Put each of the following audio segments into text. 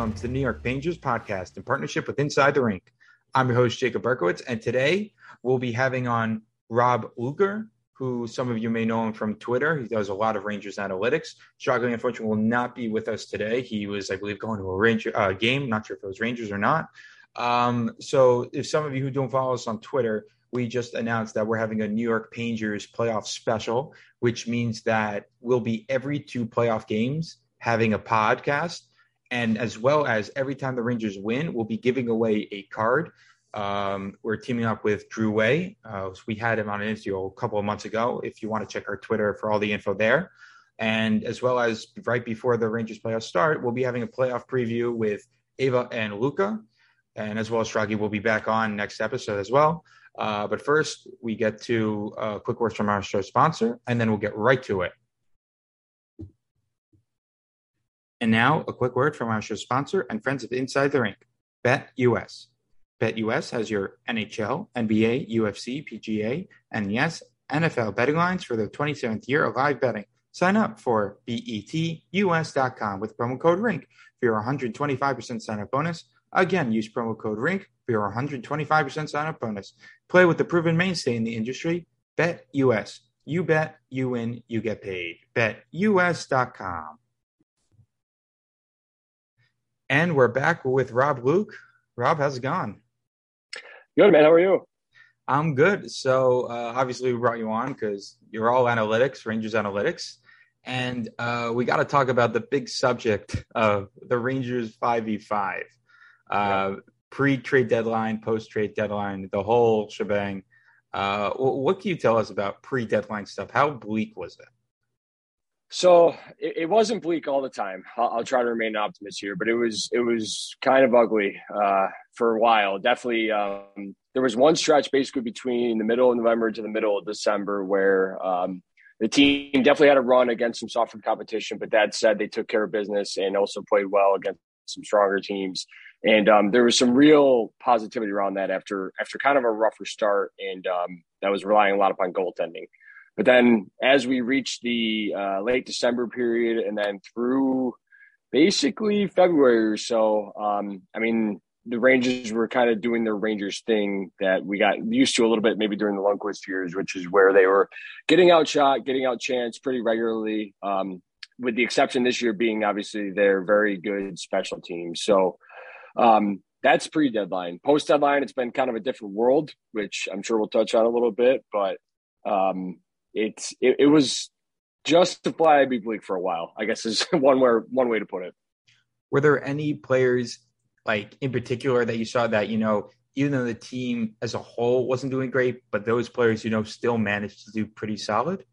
welcome to the New York Rangers podcast in partnership with Inside the Rink. I'm your host, Jacob Berkowitz, and today we'll be having on Rob Luker, who some of you may know him from Twitter. He does a lot of Rangers analytics. Struggling, unfortunately, will not be with us today. He was, I believe, going to a Ranger uh, game. Not sure if it was Rangers or not. Um, so, if some of you who don't follow us on Twitter, we just announced that we're having a New York Rangers playoff special, which means that we'll be every two playoff games having a podcast. And as well as every time the Rangers win, we'll be giving away a card. Um, we're teaming up with Drew Way. Uh, we had him on an interview a couple of months ago. If you want to check our Twitter for all the info there. And as well as right before the Rangers playoffs start, we'll be having a playoff preview with Ava and Luca. And as well as Stragi will be back on next episode as well. Uh, but first, we get to uh, quick words from our show sponsor, and then we'll get right to it. And now, a quick word from our show sponsor and friends of Inside the Rink, BetUS. BetUS has your NHL, NBA, UFC, PGA, and yes, NFL betting lines for the 27th year of live betting. Sign up for betus.com with promo code RINK for your 125% sign up bonus. Again, use promo code RINK for your 125% sign up bonus. Play with the proven mainstay in the industry, BetUS. You bet, you win, you get paid. BetUS.com. And we're back with Rob Luker. Rob, how's it going? Good, man. How are you? I'm good. So, uh, obviously, we brought you on because you're all analytics, Rangers analytics. And uh, we got to talk about the big subject of the Rangers 5v5. Uh, Pre trade deadline, post trade deadline, the whole shebang. Uh, what can you tell us about pre deadline stuff? How bleak was it? So it, it, wasn't bleak all the time. I'll, I'll, try to remain an optimist here, but it was it was kind of ugly uh, for a while. Definitely, um, there was one stretch basically between the middle of November to the middle of December where um, the team definitely had a run against some softer competition. But that said, they took care of business and also played well against some stronger teams. And um, there was some real positivity around that after after kind of a rougher start, and um, that was relying a lot upon goaltending. But then as we reached the uh, late December period and then through basically February or so, um, I mean, the Rangers were kind of doing their Rangers thing that we got used to a little bit maybe during the Lundqvist years, which is where they were getting outshot, getting outchanced pretty regularly, um, with the exception this year being obviously their very good special teams. So um, that's pre deadline. Post deadline, it's been kind of a different world, which I'm sure we'll touch on a little bit, but um, it's it, it was justifiably bleak for a while. I guess is one where one way to put it. Were there any players like in particular that you saw that you know even though the team as a whole wasn't doing great, but those players you know still managed to do pretty solid?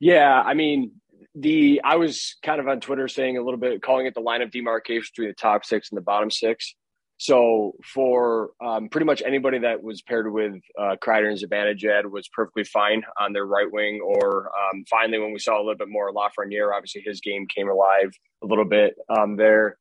Yeah, I mean the I was kind of on Twitter saying a little bit calling it the line of demarcation between the top six and the bottom six. So for um, pretty much anybody that was paired with uh, Kreider and Zibanejad was perfectly fine on their right wing. Or um, finally, when we saw a little bit more Lafreniere, obviously his game came alive a little bit um, there.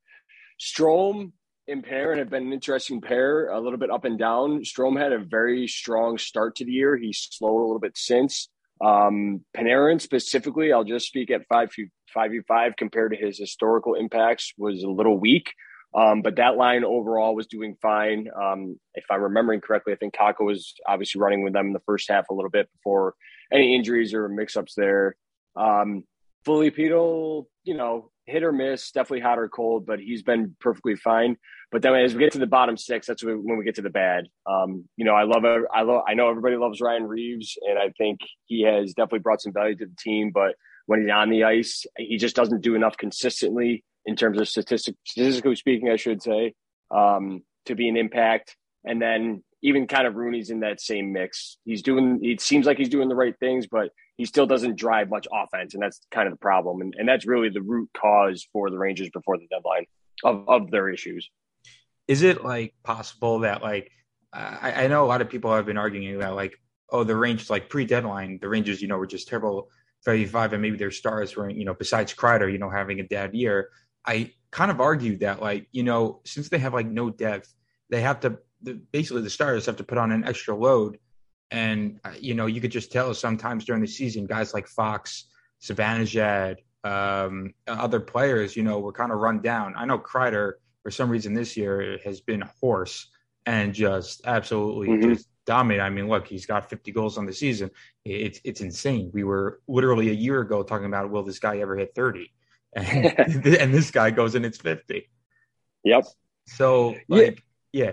Strome and Panarin have been an interesting pair, a little bit up and down. Strome had a very strong start to the year. He's slowed a little bit since. Um, Panarin specifically, I'll just speak at five five five compared to his historical impacts was a little weak. Um, but that line overall was doing fine. Um, if I'm remembering correctly, I think Kakko was obviously running with them in the first half a little bit before any injuries or mix-ups there. Um, Filipino, you know, hit or miss, definitely hot or cold, but he's been perfectly fine. But then as we get to the bottom six, that's when we get to the bad. Um, you know, I love, I love, I know everybody loves Ryan Reaves, and I think he has definitely brought some value to the team. But when he's on the ice, he just doesn't do enough consistently in terms of statistic, statistically speaking, I should say, um, to be an impact. And then even kind of Rooney's in that same mix. He's doing, it seems like he's doing the right things, but he still doesn't drive much offense. And that's kind of the problem. And, and that's really the root cause for the Rangers before the deadline of, of their issues. Is it like possible that like, I, I know a lot of people have been arguing about like, oh, the Rangers like pre deadline, the Rangers, you know, were just terrible 35 and maybe their stars were, you know, besides Kreider, you know, having a bad year. I kind of argued that, like, you know, since they have like no depth, they have to the, basically the stars have to put on an extra load. And, uh, you know, you could just tell sometimes during the season, guys like Fox, Zibanejad, um, other players, you know, were kind of run down. I know Kreider, for some reason this year, has been hoarse and just absolutely mm-hmm. just dominate. I mean, look, he's got 50 goals on the season. It's it's insane. We were literally a year ago talking about will this guy ever hit 30, and, and this guy goes and it's 50. Yep. So like, yeah. yeah.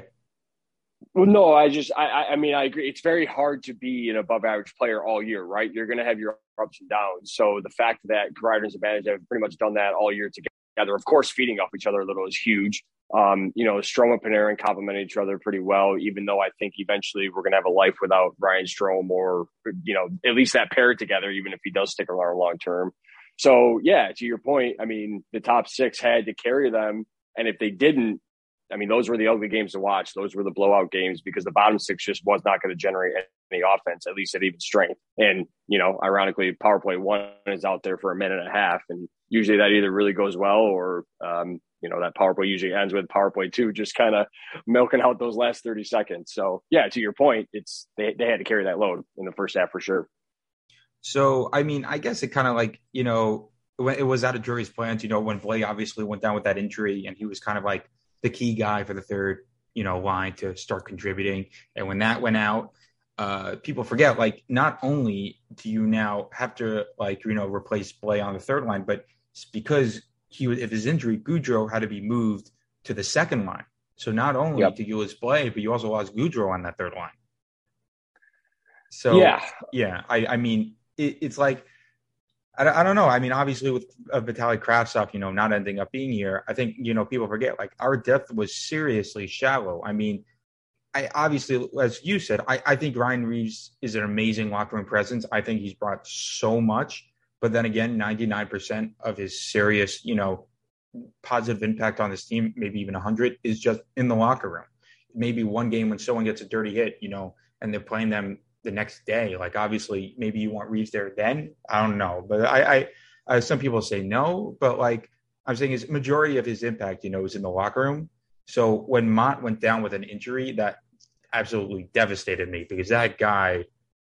Well, no, I just, I, I mean, I agree. It's very hard to be an above average player all year, right? You're going to have your ups and downs. So the fact that and Zibanejad have pretty much done that all year together, of course, feeding off each other a little is huge. Um, you know, Strome and Panarin complement each other pretty well, even though I think eventually we're going to have a life without Ryan Strome or, you know, at least that pair together, even if he does stick around long term. So, yeah, to your point, I mean, the top six had to carry them. And if they didn't, I mean, those were the ugly games to watch. Those were the blowout games because the bottom six just was not going to generate any offense, at least at even strength. And, you know, ironically, power play one is out there for a minute and a half. And usually that either really goes well or, um, you know, that power play usually ends with power play two, just kind of milking out those last 30 seconds. So, yeah, to your point, it's they, they had to carry that load in the first half for sure. So, I mean, I guess it kind of like, you know, it was out of Drury's plans, you know, when Blais obviously went down with that injury and he was kind of like the key guy for the third, you know, line to start contributing. And when that went out, uh, people forget like not only do you now have to like you know replace Blais on the third line, but because he if his injury, Goodrow had to be moved to the second line. So not only yep. did you lose Blais, but you also lost Goodrow on that third line. So yeah, yeah. I, I mean, it, it's like I, I don't know. I mean, obviously with uh, Vitaly Kravtsov, you know, not ending up being here, I think you know people forget like our depth was seriously shallow. I mean, I obviously, as you said, I, I think Ryan Reaves is an amazing locker room presence. I think he's brought so much. But then again, 99% of his serious, you know, positive impact on this team, maybe even 100, is just in the locker room. Maybe one game when someone gets a dirty hit, you know, and they're playing them the next day. Like obviously, maybe you want Reaves there then. I don't know, but I, I, I some people say no, but like I'm saying, his majority of his impact, you know, is in the locker room. So when Motte went down with an injury, that absolutely devastated me because that guy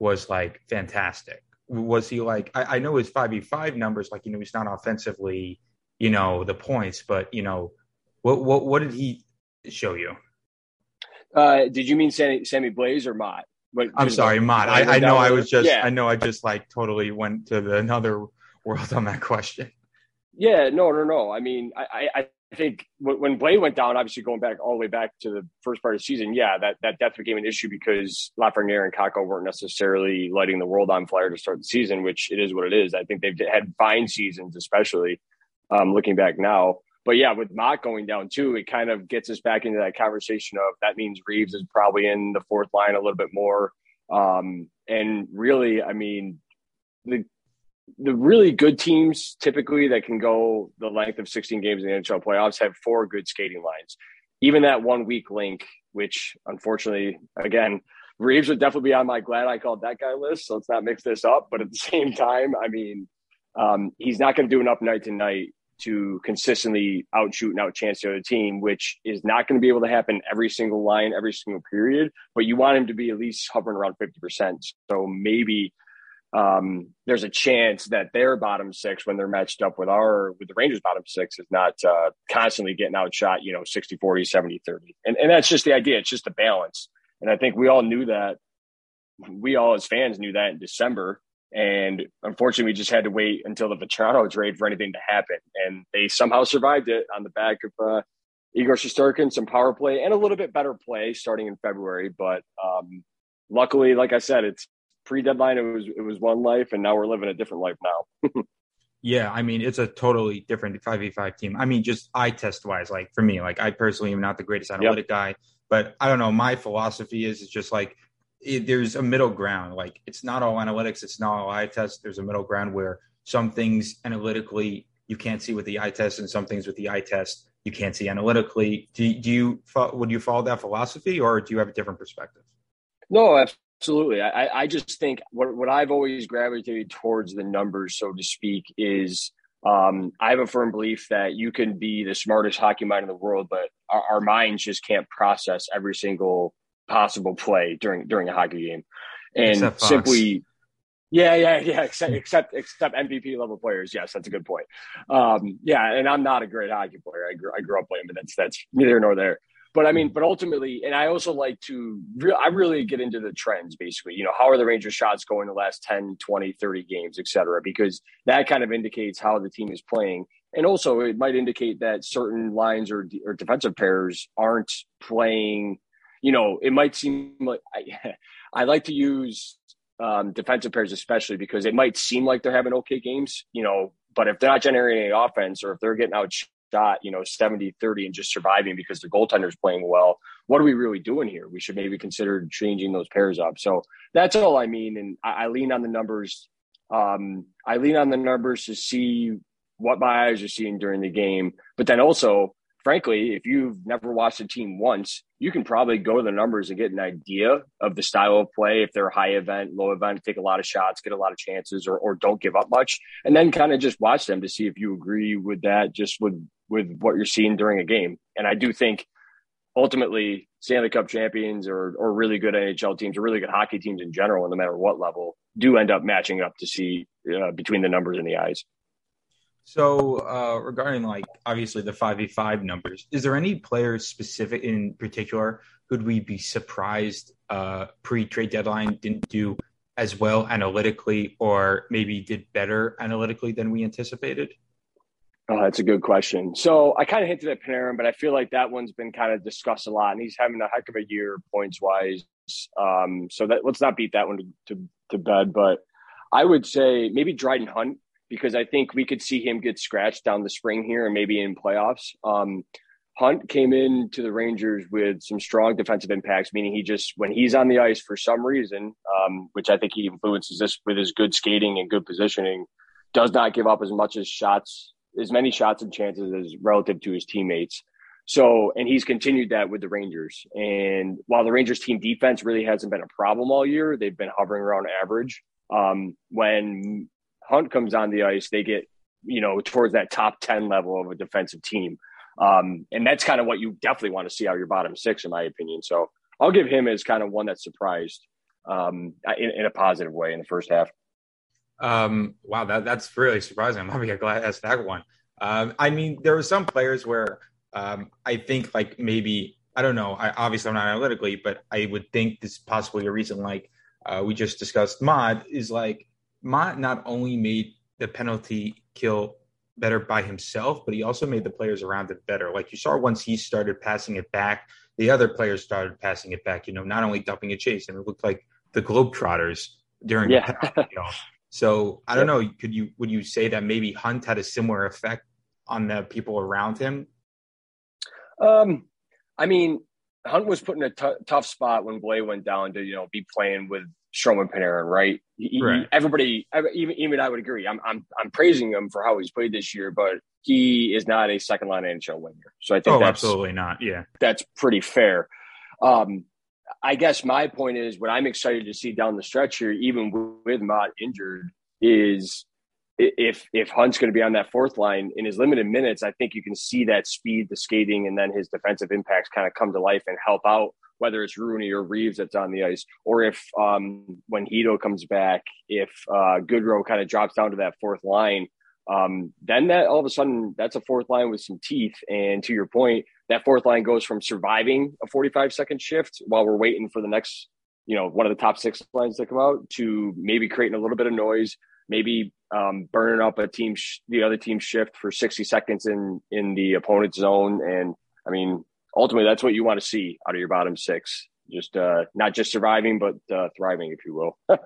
was like fantastic. Was he like? I, I know his five v five numbers, like you know, he's not offensively, you know, the points, but you know, what what what did he show you? Uh, did you mean Sammy, Sammy Blais or Motte? But I'm sorry, Motte. I, I know I was just yeah. I know I just like totally went to the another world on that question. Yeah, no, no, no. I mean, I, I I think when Blais went down, obviously going back all the way back to the first part of the season, yeah, that, that depth became an issue because Lafreniere and Kakko weren't necessarily lighting the world on fire to start the season, which it is what it is. I think they've had fine seasons, especially um, looking back now. But yeah, with Motte going down too, it kind of gets us back into that conversation of that means Reaves is probably in the fourth line a little bit more. Um, and really, I mean, the the really good teams typically that can go the length of 16 games in the NHL playoffs have four good skating lines. Even that one week link, which unfortunately, again, Reaves would definitely be on my glad I called that guy list. So let's not mix this up. But at the same time, I mean, um, he's not going to do an up night to night to consistently outshoot and outchance the other team, which is not going to be able to happen every single line, every single period. But you want him to be at least hovering around 50%. So maybe um, there's a chance that their bottom six, when they're matched up with our with the Rangers bottom six, is not uh, constantly getting outshot, you know, 60 40, 70 30. And, and that's just the idea. It's just a balance. And I think we all knew that. We all, as fans, knew that in December. And unfortunately, we just had to wait until the Vatrano trade for anything to happen. And they somehow survived it on the back of uh, Igor Shesterkin, some power play, and a little bit better play starting in February. But um, luckily, like I said, it's pre-deadline it was it was one life and now we're living a different life now yeah i mean it's a totally different 5v5 team i mean just eye test wise like for me like i personally am not the greatest analytic yep. guy but i don't know my philosophy is it's just like it, there's a middle ground like it's not all analytics it's not all eye test there's a middle ground where some things analytically you can't see with the eye test and some things with the eye test you can't see analytically do, do you would you follow that philosophy or do you have a different perspective no, Absolutely. I, I just think what, what I've always gravitated towards the numbers, so to speak, is um, I have a firm belief that you can be the smartest hockey mind in the world, but our, our, minds just can't process every single possible play during during a hockey game. And simply, Yeah, yeah, yeah. Except except except MVP level players. Yes, that's a good point. Um, yeah, and I'm not a great hockey player. I grew I grew up playing, but that's that's neither nor there. But I mean, but ultimately, and I also like to, re- I really get into the trends basically. You know, how are the Rangers shots going the last 10, 20, 30 games, et cetera, because that kind of indicates how the team is playing. And also, it might indicate that certain lines or, or defensive pairs aren't playing. You know, it might seem like I, I like to use um, defensive pairs, especially because it might seem like they're having okay games, you know, but if they're not generating any offense or if they're getting outshot, you know, 70 30 and just surviving because their goaltender's playing well, what are we really doing here? We should maybe consider changing those pairs up. So that's all I mean. And I, I lean on the numbers. Um, I lean on the numbers to see what my eyes are seeing during the game, but then also frankly, if you've never watched a team once, you can probably go to the numbers and get an idea of the style of play. If they're high event, low event, take a lot of shots, get a lot of chances, or, or don't give up much, and then kind of just watch them to see if you agree with that, just with with what you're seeing during a game. And I do think ultimately Stanley Cup champions or or really good NHL teams or really good hockey teams in general, no matter what level, do end up matching up to see uh, between the numbers and the eyes. So uh, regarding like obviously the five v five numbers, is there any players specific in particular who'd we be surprised uh, pre trade deadline didn't do as well analytically, or maybe did better analytically than we anticipated? Oh, that's a good question. So I kind of hinted at Panarin, but I feel like that one's been kind of discussed a lot, and he's having a heck of a year points wise. Um, so that let's not beat that one to, to, to bed. But I would say maybe Dryden Hunt because I think we could see him get scratched down the spring here and maybe in playoffs. Um, Hunt came in to the Rangers with some strong defensive impacts, meaning he just, when he's on the ice for some reason, um, which I think he influences this with his good skating and good positioning, does not give up as much as shots, as many shots and chances as relative to his teammates. So, and he's continued that with the Rangers. And while the Rangers team defense really hasn't been a problem all year, they've been hovering around average. Um, when Hunt comes on the ice, they get, you know, towards that top 10 level of a defensive team. Um, and that's kind of what you definitely want to see out of your bottom six, in my opinion. So I'll give him as kind of one that surprised um, in, in, a positive way in the first half. Um, wow, that, that's really surprising. I'm probably glad that's that one. Um, I mean, there were some players where um, I think like maybe I don't know. I obviously I'm not analytically, but I would think this is possibly a reason like uh, we just discussed. Motte is like Motte not only made the penalty kill better by himself, but he also made the players around it better. Like you saw once he started passing it back, the other players started passing it back, you know, not only dumping a chase, and it looked like the Globetrotters during yeah. the penalty kill. So I don't know. Could you would you say that maybe Hunt had a similar effect on the people around him? Um, I mean, Hunt was put in a t- tough spot when Blais went down to you know be playing with Strome and Panarin, right? He, right. Everybody, even even I would agree. I'm I'm I'm praising him for how he's played this year, but he is not a second line NHL winger. So I think oh, absolutely not. Yeah, that's pretty fair. Um, I guess my point is what I'm excited to see down the stretch here, even with Motte injured, is if if Hunt's going to be on that fourth line in his limited minutes, I think you can see that speed, the skating, and then his defensive impacts kind of come to life and help out whether it's Rooney or Reaves that's on the ice, or if um, when Chytil comes back, if uh, Goodrow kind of drops down to that fourth line, um, then that all of a sudden that's a fourth line with some teeth. And to your point, that fourth line goes from surviving a 45 second shift while we're waiting for the next, you know, one of the top six lines to come out to maybe creating a little bit of noise, maybe um, burning up a team, sh- the other team shift for 60 seconds in in the opponent's zone. And I mean, ultimately that's what you want to see out of your bottom six. Just uh, not just surviving, but uh, thriving, if you will.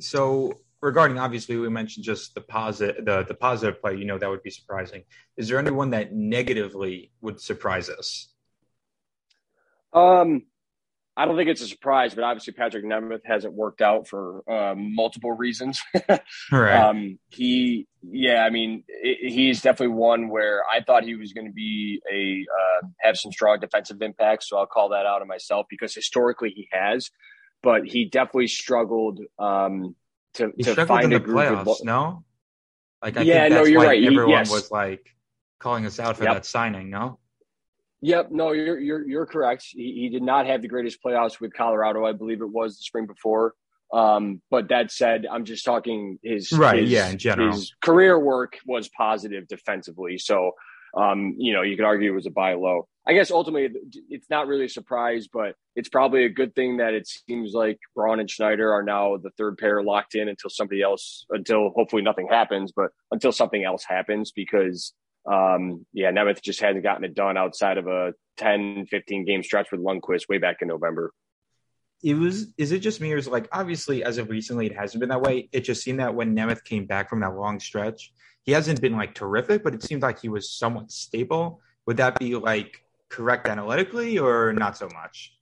so regarding obviously we mentioned just the positive the, the positive play, you know, that would be surprising. Is there anyone that negatively would surprise us? Um I don't think it's a surprise, but obviously Patrick Nemeth hasn't worked out for um, multiple reasons. right. Um, he, yeah, I mean, it, he's definitely one where I thought he was going to be a uh, have some strong defensive impact. So I'll call that out of myself because historically he has, but he definitely struggled um, to, he to find a group. Playoffs, of, no, like I yeah, think that's no, you're right. Everyone yes. was like calling us out for yep. that signing. No. Yep, no, you're you're you're correct. He, he, did not have the greatest playoffs with Colorado. I believe it was the spring before. Um, but that said, I'm just talking his right. His, yeah, in general, his career work was positive defensively. So, um, you know, you could argue it was a buy low. I guess ultimately it's not really a surprise, but it's probably a good thing that it seems like Braun and Schneider are now the third pair locked in until somebody else, until hopefully nothing happens, but until something else happens because, um, yeah, Nemeth just hasn't gotten it done outside of a 10, 15 game stretch with Lundqvist way back in November. It was, is it just me or is like, obviously as of recently, it hasn't been that way. It just seemed that when Nemeth came back from that long stretch, he hasn't been like terrific, but it seemed like he was somewhat stable. Would that be like, correct analytically or not so much?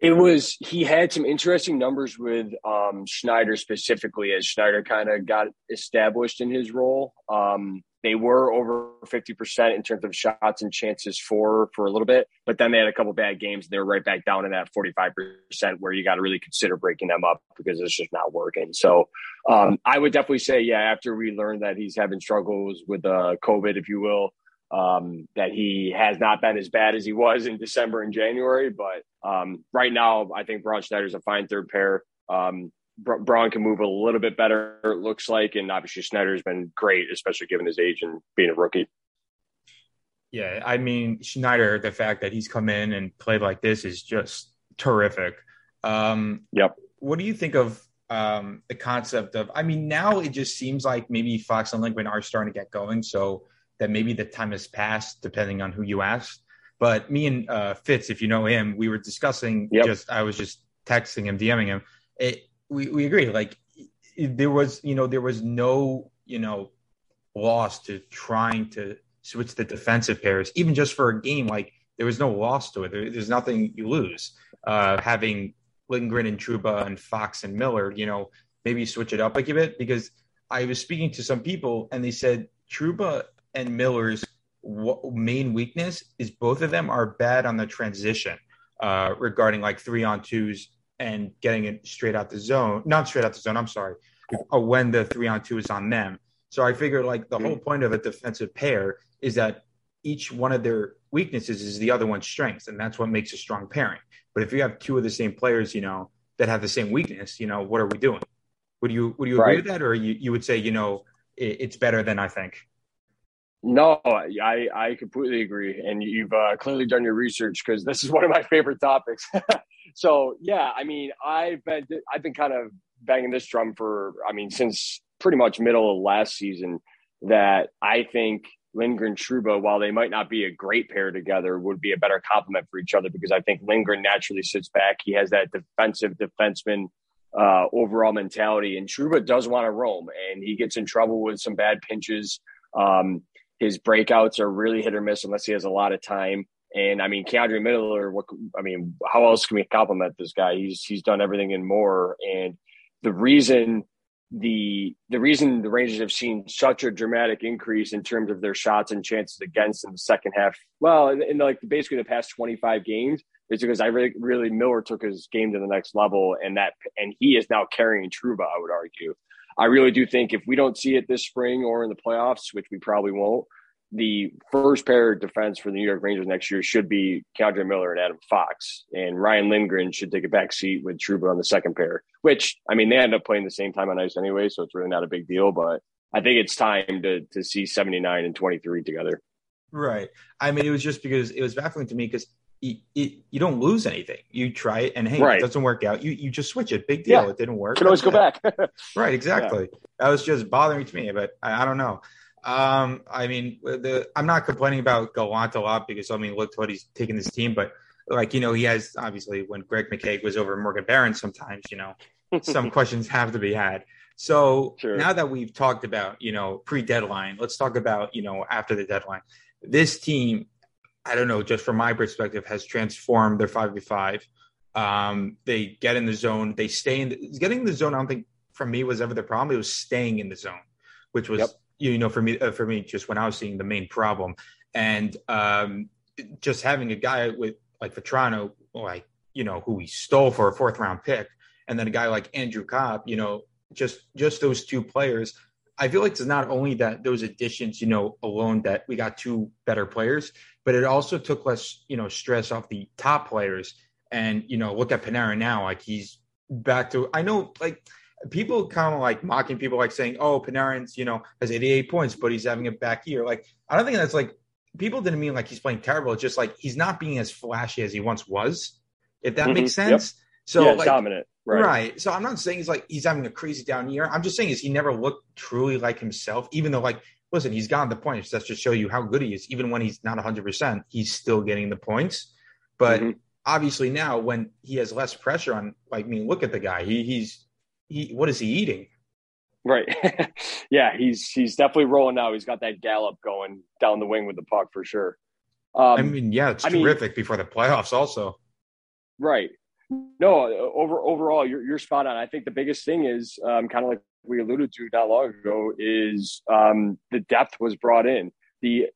It was he had some interesting numbers with um, Schneider specifically as Schneider kind of got established in his role. Um, they were over 50% in terms of shots and chances for for a little bit, but then they had a couple bad games and they were right back down in that 45% where you got to really consider breaking them up because it's just not working. So um, I would definitely say, yeah, after we learned that he's having struggles with uh, COVID, if you will, um, that he has not been as bad as he was in December and January. But um, right now, I think Braun Schneider's a fine third pair. Um, Braun can move a little bit better, it looks like. And obviously, Schneider's been great, especially given his age and being a rookie. Yeah, I mean, Schneider, the fact that he's come in and played like this is just terrific. Um, yep. What do you think of um, the concept of? I mean, now it just seems like maybe Fox and Lindgren are starting to get going. So that maybe the time has passed, depending on who you asked. But me and uh, Fitz, if you know him, we were discussing. Yep. Just I was just texting him, DMing him. It, we we agree. Like there was, you know, there was no, you know, loss to trying to switch the defensive pairs, even just for a game. Like there was no loss to it. There, there's nothing you lose. Uh, having Lindgren and Trouba and Fox and Miller, you know, maybe switch it up a bit because I was speaking to some people and they said Trouba and Miller's main weakness is both of them are bad on the transition uh, regarding like three on twos and getting it straight out the zone. Not straight out the zone. I'm sorry. Uh, when the three on two is on them. So I figure like the whole point of a defensive pair is that each one of their weaknesses is the other one's strengths, and that's what makes a strong pairing. But if you have two of the same players, you know, that have the same weakness, you know, what are we doing? Would you would you agree right. with that, or you, you would say, you know, it, it's better than I think? No, I I completely agree, and you've uh, clearly done your research because this is one of my favorite topics. so yeah, I mean, I've been I've been kind of banging this drum for I mean since pretty much middle of last season that I think Lindgren Trouba, while they might not be a great pair together, would be a better complement for each other because I think Lindgren naturally sits back. He has that defensive defenseman uh, overall mentality, and Trouba does want to roam, and he gets in trouble with some bad pinches. Um, his breakouts are really hit or miss unless he has a lot of time. And I mean, K'Andre Miller, what I mean, how else can we compliment this guy? He's he's done everything and more. And the reason the the reason the Rangers have seen such a dramatic increase in terms of their shots and chances against in the second half, well, in, in like basically the past twenty five games, is because I really really Miller took his game to the next level, and that and he is now carrying Trouba. I would argue. I really do think if we don't see it this spring or in the playoffs, which we probably won't, the first pair of defense for the New York Rangers next year should be K'Andre Miller and Adam Fox. And Ryan Lindgren should take a back seat with Trouba on the second pair, which, I mean, they end up playing the same time on ice anyway, so it's really not a big deal. But I think it's time to, to see 79 and 23 together. Right. I mean, it was just because it was baffling to me because you, you, don't lose anything. You try it, and hey, right. it doesn't work out. You you just switch it. Big deal. Yeah. It didn't work. Can always go back. right. Exactly. Yeah. That was just bothering to me, but I, I don't know. Um, I mean, the I'm not complaining about Gallant a lot because I mean, look what he's taken this team, but like you know, he has obviously when Greg McKegg was over Morgan Barron, sometimes you know, some questions have to be had. So sure. now that we've talked about you know pre-deadline, let's talk about you know after the deadline. This team I don't know, just from my perspective, has transformed their five v five. Um, they get in the zone, they stay in the, getting in the zone. I don't think for me was ever the problem. It was staying in the zone, which was yep. you know for me uh, for me just when I was seeing the main problem, and um, just having a guy with like Vatrano, like you know who he stole for a fourth round pick, and then a guy like Andrew Copp, you know, just just those two players I feel like it's not only that those additions, you know, alone that we got two better players, but it also took less, you know, stress off the top players. And you know, look at Panarin now; like he's back to I know like people kind of like mocking people like saying, "Oh, Panarin's you know has 88 points, but he's having a back year." Like I don't think that's like people didn't mean like he's playing terrible. It's just like he's not being as flashy as he once was. If that mm-hmm. makes sense. Yep. So yeah, like, dominant. Right. right. So I'm not saying he's like he's having a crazy down year. I'm just saying is he never looked truly like himself, even though like listen, he's gotten the points. That's just show you how good he is. Even when he's not 100, percent he's still getting the points. But mm-hmm. obviously now, when he has less pressure on, like, I mean, look at the guy. He he's he. What is he eating? Right. yeah, he's he's definitely rolling now. He's got that gallop going down the wing with the puck for sure. Um, I mean, yeah, it's I terrific mean, before the playoffs. Also, right. No, over overall, you're you're spot on. I think the biggest thing is um, kind of like we alluded to not long ago is um, the depth was brought in. The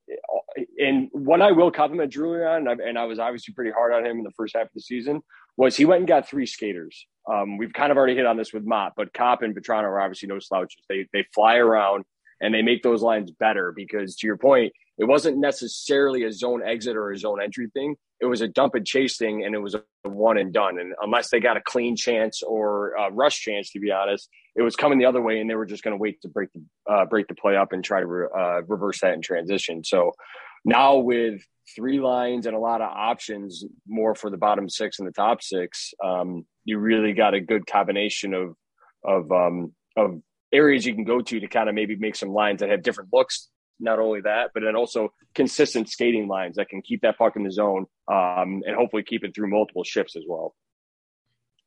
and what I will compliment Drew on, and I was obviously pretty hard on him in the first half of the season, was he went and got three skaters. Um, we've kind of already hit on this with Motte, but Copp and Vatrano are obviously no slouches. They they fly around and they make those lines better because, to your point, it wasn't necessarily a zone exit or a zone entry thing. It was a dump and chase thing, and it was a one and done. And unless they got a clean chance or a rush chance, to be honest, it was coming the other way, and they were just going to wait to break the uh, break the play up and try to re- uh, reverse that in transition. So now with three lines and a lot of options, more for the bottom six and the top six, um, you really got a good combination of of um, of areas you can go to to kind of maybe make some lines that have different looks not only that, but then also consistent skating lines that can keep that puck in the zone um, and hopefully keep it through multiple shifts as well.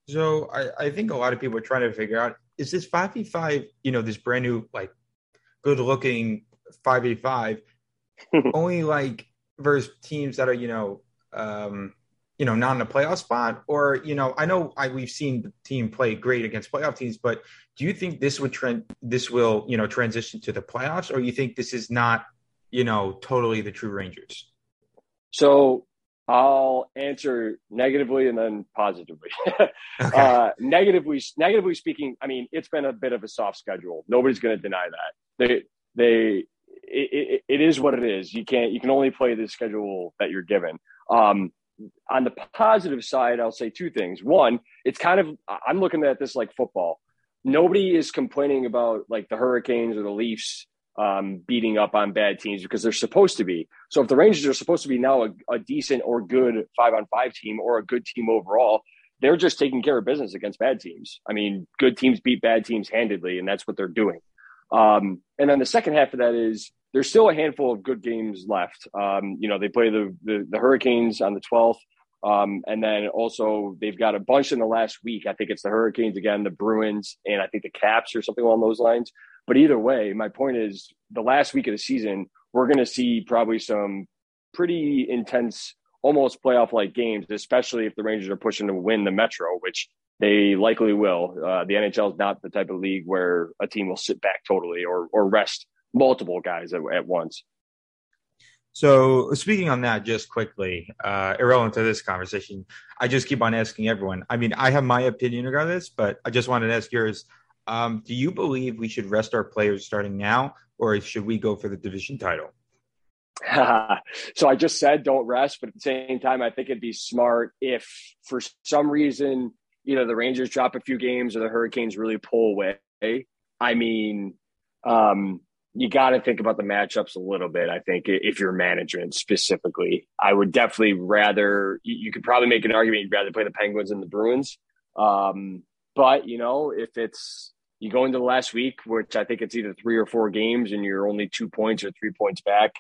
So I, I think a lot of people are trying to figure out is this 5v5, you know, this brand new, like good looking 5v5 only like versus teams that are, you know, um, you know, not in a playoff spot, or you know, I know I we've seen the team play great against playoff teams, but do you think this would trend this will you know transition to the playoffs, or you think this is not you know totally the true Rangers? So I'll answer negatively and then positively. okay. uh, negatively, negatively speaking, I mean it's been a bit of a soft schedule. Nobody's going to deny that. They they it, it, it is what it is. You can't you can only play the schedule that you're given. Um, on the positive side, I'll say two things. One, it's kind of I'm looking at this like football. Nobody is complaining about like the Hurricanes or the Leafs um, beating up on bad teams because they're supposed to be. So if the Rangers are supposed to be now a, a decent or good five on five team or a good team overall, they're just taking care of business against bad teams. I mean, good teams beat bad teams handedly, and that's what they're doing. Um, and then the second half of that is there's still a handful of good games left. Um, you know, they play the, the, the Hurricanes on the 12th. Um, and then also they've got a bunch in the last week. I think it's the Hurricanes again, the Bruins, and I think the Caps or something along those lines. But either way, my point is the last week of the season, we're going to see probably some pretty intense, almost playoff like games, especially if the Rangers are pushing to win the Metro, which they likely will. Uh, the NHL is not the type of league where a team will sit back totally or, or rest multiple guys at, at once. So speaking on that, just quickly, uh, irrelevant to this conversation, I just keep on asking everyone. I mean, I have my opinion regarding this, but I just wanted to ask yours. Um, do you believe we should rest our players starting now, or should we go for the division title? so I just said don't rest, but at the same time, I think it'd be smart if for some reason, you know, the Rangers drop a few games or the Hurricanes really pull away. I mean, um, you got to think about the matchups a little bit. I think if you're management specifically, I would definitely rather. You could probably make an argument you'd rather play the Penguins and the Bruins. Um, but you know, if it's you go into the last week, which I think it's either three or four games, and you're only two points or three points back,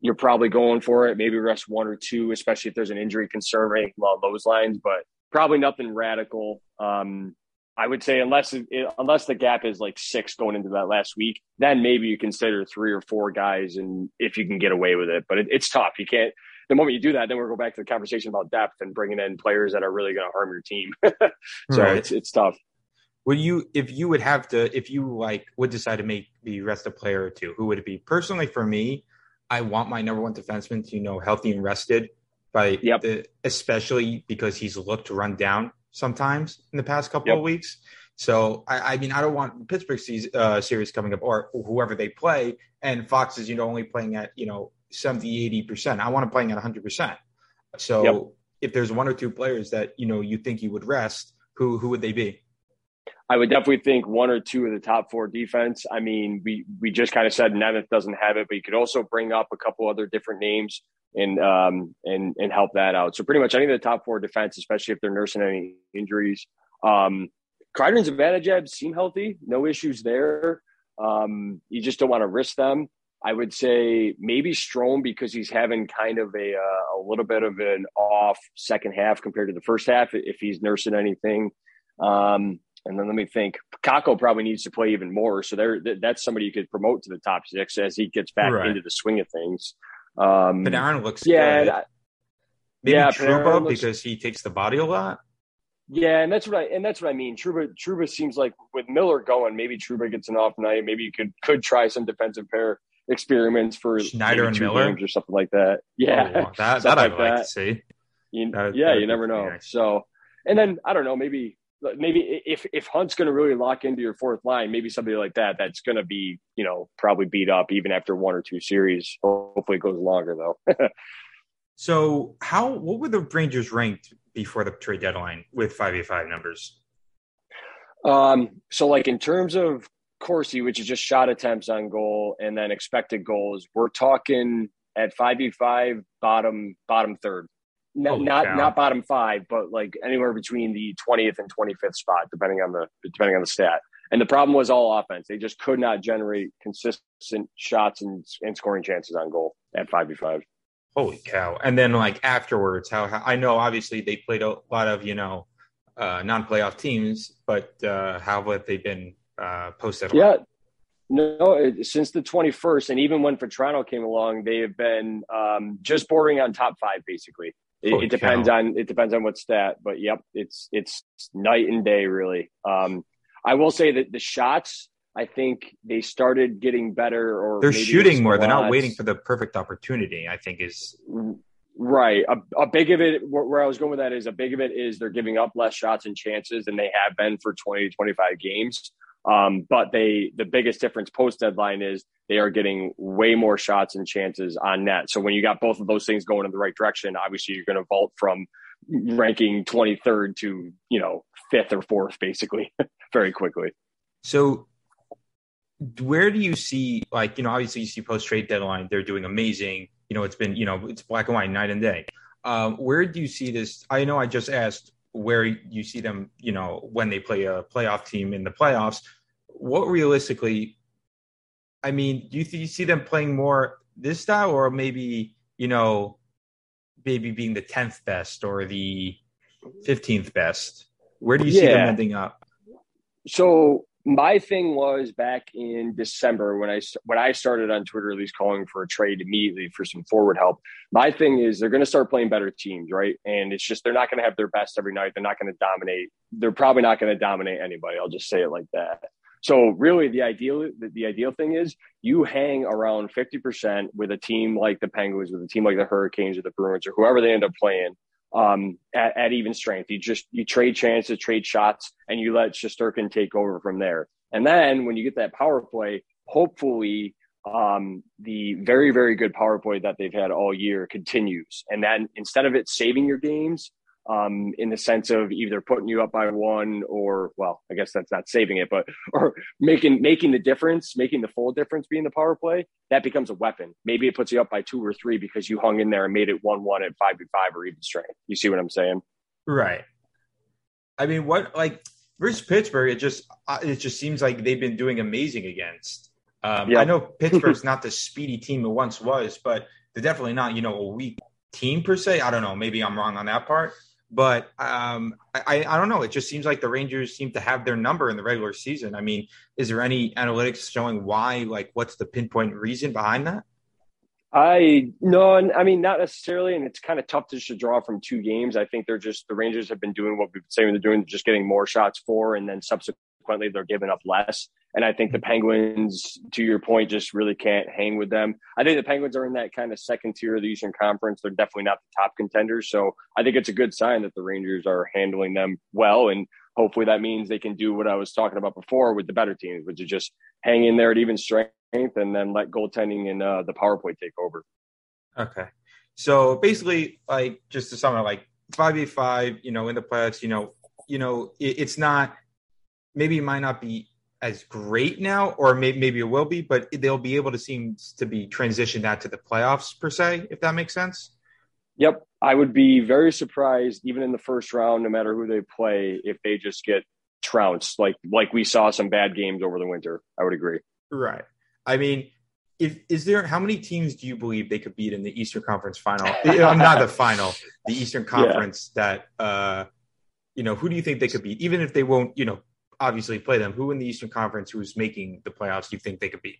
you're probably going for it. Maybe rest one or two, especially if there's an injury concern or anything along those lines. But probably nothing radical. Um, I would say unless it, unless the gap is like six going into that last week, then maybe you consider three or four guys, and if you can get away with it. But it, it's tough. You can't. The moment you do that, then we'll go back to the conversation about depth and bringing in players that are really going to harm your team. so right. it's it's tough. Would you, if you would have to, if you like would decide to make the rest a player or two, who would it be? Personally, for me, I want my number one defenseman to you know healthy and rested by yep. the, especially because he's looked run down sometimes in the past couple yep. of weeks. So I, I, mean, I don't want Pittsburgh uh, series coming up or whoever they play, and Fox is you know only playing at you know 70, 80 percent. I want to playing at hundred percent. So yep. if there's one or two players that you know you think you would rest, who who would they be? I would definitely think one or two of the top four defense. I mean, we we just kind of said Nemeth doesn't have it, but you could also bring up a couple other different names and um and and help that out. So pretty much any of the top four defense, especially if they're nursing any injuries. Um Kreider and Zibanejad seem healthy, no issues there. Um, you just don't want to risk them. I would say maybe Strome because he's having kind of a uh, a little bit of an off second half compared to the first half if he's nursing anything. Um, and then let me think. Kakko probably needs to play even more. So there, that's somebody you could promote to the top six as he gets back right. into the swing of things. Um, Panarin looks yeah, good. Maybe yeah, Trouba looks, because he takes the body a lot. Yeah, and that's what I and that's what I mean. Trouba Trouba seems like with Miller going, maybe Trouba gets an off night. Maybe you could could try some defensive pair experiments for Schneider and Miller or something like that. Yeah, oh, that, that I'd like, like to see. You, that, yeah, you never know. Nice. So, and then I don't know, maybe maybe if if Hunt's going to really lock into your fourth line, maybe somebody like that that's going to be you know probably beat up even after one or two series. Hopefully, it goes longer though. so, how what were the Rangers ranked before the trade deadline with five v five numbers? Um, so like in terms of Corsi, which is just shot attempts on goal and then expected goals, we're talking at five v five bottom bottom third not not, not bottom five, but like anywhere between the twentieth and twenty fifth spot, depending on the depending on the stat. And the problem was all offense; they just could not generate consistent shots and, and scoring chances on goal at five v five. Holy cow! And then like afterwards, how, how I know obviously they played a lot of you know uh, non playoff teams, but uh, how have they been uh, posted? Yeah. No, it, since the 21st, and even when Vatrano came along, they have been um, just bordering on top five, basically. It, it, depends cow. on it depends on what stat, but yep, it's it's night and day really. Um, I will say that the shots, I think they started getting better, or they're shooting more. They're not waiting for the perfect opportunity. I think is right. A, a big of it, where I was going with that is a big of it is they're giving up less shots and chances than they have been for 20 to 25 games. Um, but they the biggest difference post deadline is they are getting way more shots and chances on net. So when you got both of those things going in the right direction, obviously you're going to vault from ranking 23rd to you know fifth or fourth basically very quickly. So where do you see like you know obviously you see post trade deadline they're doing amazing. You know it's been you know it's black and white night and day. Um, where do you see this? I know I just asked where you see them, you know, when they play a playoff team in the playoffs. What realistically, I mean, do you, th- you see them playing more this style or maybe, you know, maybe being the 10th best or the 15th best? Where do you yeah. see them ending up? So my thing was back in December when I when I started on Twitter, at least calling for a trade immediately for some forward help. My thing is they're going to start playing better teams, right? And it's just they're not going to have their best every night. They're not going to dominate. They're probably not going to dominate anybody. I'll just say it like that. So really, the ideal the, the ideal thing is you hang around fifty percent with a team like the Penguins, with a team like the Hurricanes or the Bruins or whoever they end up playing um, at, at, even strength. You just you trade chances, trade shots, and you let Shesterkin take over from there. And then when you get that power play, hopefully um, the very very good power play that they've had all year continues. And then instead of it saving your games, um, in the sense of either putting you up by one or well, I guess that's not saving it, but or making making the difference, making the full difference being the power play, that becomes a weapon. Maybe it puts you up by two or three because you hung in there and made it one one at five to five or even strength. You see what I'm saying? Right. I mean, what like versus Pittsburgh, it just uh, it just seems like they've been doing amazing against. Um. I know Pittsburgh's not the speedy team it once was, but they're definitely not you know a weak team per se. I don't know. Maybe I'm wrong on that part. But um, I, I don't know. It just seems like the Rangers seem to have their number in the regular season. I mean, is there any analytics showing why? Like, what's the pinpoint reason behind that? I no, I mean not necessarily, and it's kind of tough to draw from two games. I think they're just the Rangers have been doing what we've been saying they're doing, just getting more shots for, and then subsequently they're giving up less. And I think the Penguins, to your point, just really can't hang with them. I think the Penguins are in that kind of second tier of the Eastern Conference. They're definitely not the top contenders. So I think it's a good sign that the Rangers are handling them well. And hopefully that means they can do what I was talking about before with the better teams, which is just hang in there at even strength and then let goaltending and uh, the power play take over. Okay. So basically, like just to sum up, like 5v5, you know, in the playoffs, you know, you know, it, it's not maybe it might not be as great now, or maybe maybe it will be, but they'll be able to seem to be transitioned that to the playoffs per se, if that makes sense. Yep, I would be very surprised, even in the first round, no matter who they play, if they just get trounced like like we saw some bad games over the winter. I would agree. Right. I mean, if is there how many teams do you believe they could beat in the Eastern Conference final? I'm not the final, the Eastern Conference yeah. that uh you know, who do you think they could beat? Even if they won't, you know, obviously play them, who in the Eastern Conference who's making the playoffs do you think they could beat?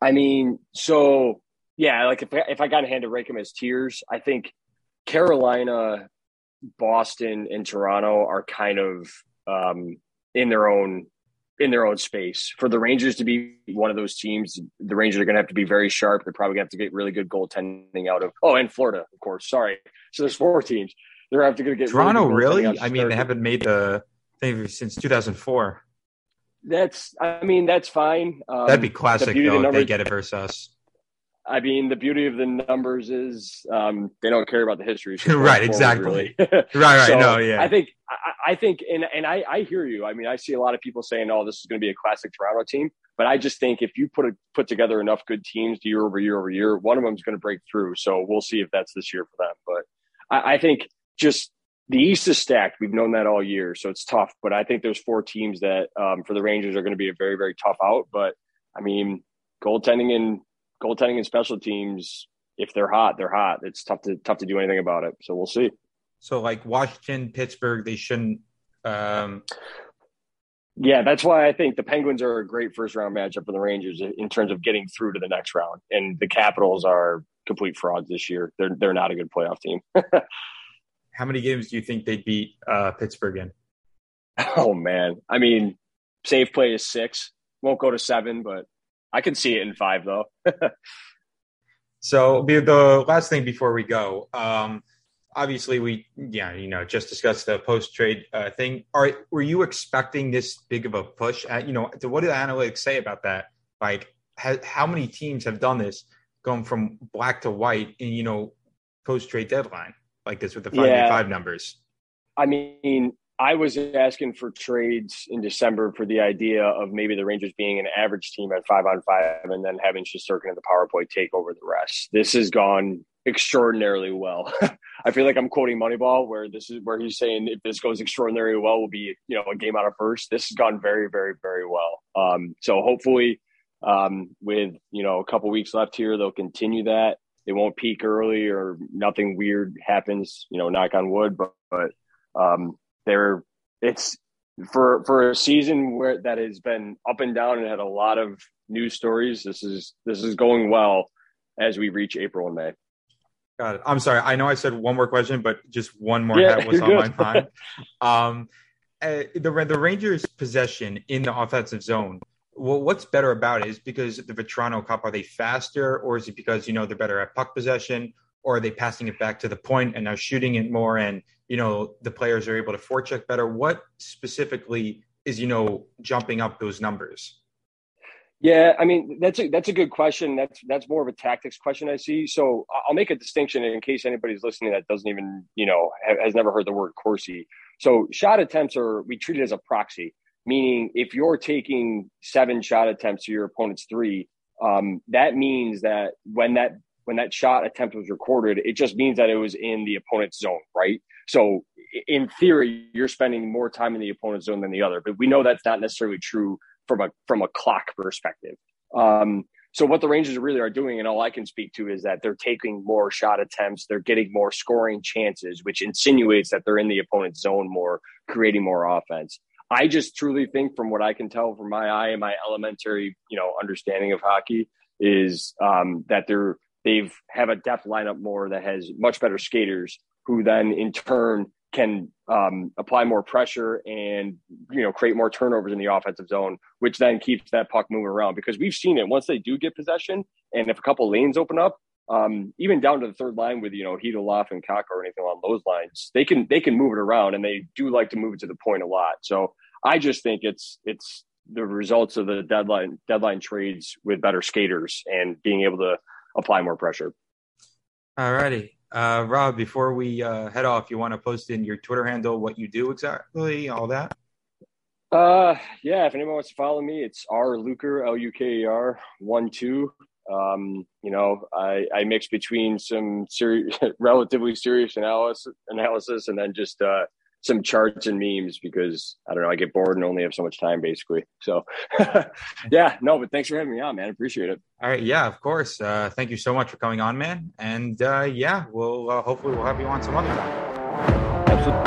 I mean, so yeah, like if I, if I got a hand to rank them as tiers, I think Carolina, Boston, and Toronto are kind of um, in their own in their own space. For the Rangers to be one of those teams, the Rangers are going to have to be very sharp. They're probably going to have to get really good goaltending out of. Oh, and Florida, of course. Sorry. So there's four teams. They're going to have to get Toronto. Really? really? I mean, they haven't made the since 2004. That's. I mean, that's fine. Um, That'd be classic the though. If they get it versus us. I mean, the beauty of the numbers is um, they don't care about the history. right, exactly. Really. right, right. So no, yeah. I think, I, I, think, and and I, I hear you. I mean, I see a lot of people saying, "Oh, this is going to be a classic Toronto team," but I just think if you put a, put together enough good teams year over year over year, one of them is going to break through. So we'll see if that's this year for them. But I, I think just the East is stacked. We've known that all year, so it's tough. But I think there's four teams that um, for the Rangers are going to be a very very tough out. But I mean, goaltending and goaltending and special teams, if they're hot, they're hot. It's tough to tough to do anything about it. So we'll see. So like Washington, Pittsburgh, they shouldn't. Um... Yeah, that's why I think the Penguins are a great first round matchup for the Rangers in terms of getting through to the next round. And the Capitals are complete frauds this year. They're they're not a good playoff team. How many games do you think they'd beat uh, Pittsburgh in? Oh man, I mean, safe play is six. Won't go to seven, but I can see it in five though. so the, the last thing before we go, um, obviously we yeah you know just discussed the post trade uh, thing. Are were you expecting this big of a push? At, you know, what do the analytics say about that? Like, how many teams have done this, going from black to white in you know post trade deadline like this with the five yeah. five numbers? I mean, I was asking for trades in December for the idea of maybe the Rangers being an average team at five on five and then having Shesterkin and the power play take over the rest. This has gone extraordinarily well. I feel like I'm quoting Moneyball, where this is where he's saying if this goes extraordinarily well, we'll be you know a game out of first. This has gone very, very, very well. Um, so hopefully, um, with you know a couple weeks left here, they'll continue that. They won't peak early or nothing weird happens. You know, knock on wood, but but um, they're it's for for a season where that has been up and down and had a lot of news stories. This is this is going well as we reach April and May. Got it. I'm sorry. I know I said one more question, but just one more yeah, was on good. my mind. um, uh, the the Rangers' possession in the offensive zone. Well, what's better about it? Is because the Vatrano Copp. Are they faster, or is it because you know they're better at puck possession, or are they passing it back to the point and now shooting it more and you know the players are able to forecheck better? What specifically is you know jumping up those numbers? Yeah i mean that's a that's a good question. That's that's more of a tactics question i see. So i'll make a distinction in case anybody's listening that doesn't even you know has never heard the word corsi. So shot attempts are we treat it as a proxy meaning if you're taking seven shot attempts to your opponent's three um, that means that when that when that shot attempt was recorded, it just means that it was in the opponent's zone, right? So in theory, you're spending more time in the opponent's zone than the other, but we know that's not necessarily true from a from a clock perspective. Um, so what the Rangers really are doing, and all I can speak to is that they're taking more shot attempts, they're getting more scoring chances, which insinuates that they're in the opponent's zone more, creating more offense. I just truly think, from what I can tell from my eye and my elementary, you know, understanding of hockey, is um, that they're they've have a depth lineup more that has much better skaters who then in turn can um, apply more pressure and you know create more turnovers in the offensive zone, which then keeps that puck moving around. Because we've seen it once they do get possession, and if a couple lanes open up, um, even down to the third line with you know Chytilov and Kakko or anything along those lines, they can they can move it around, and they do like to move it to the point a lot. So I just think it's it's the results of the deadline deadline trades with better skaters and being able to apply more pressure. All righty. Uh, Rob, before we uh, head off, you want to post in your Twitter handle what you do exactly, all that? Uh, yeah. If anyone wants to follow me, it's R Luker L U K E R one two. Um, you know, I, I mix between some serious, relatively serious analysis, analysis, and then just uh, some charts and memes because I don't know, I get bored and only have so much time, basically. So, yeah, no, but thanks for having me on, man. Appreciate it. All right, yeah, of course. Uh, thank you so much for coming on, man. And uh, yeah, we'll uh, hopefully we'll have you on some other time. Absolutely.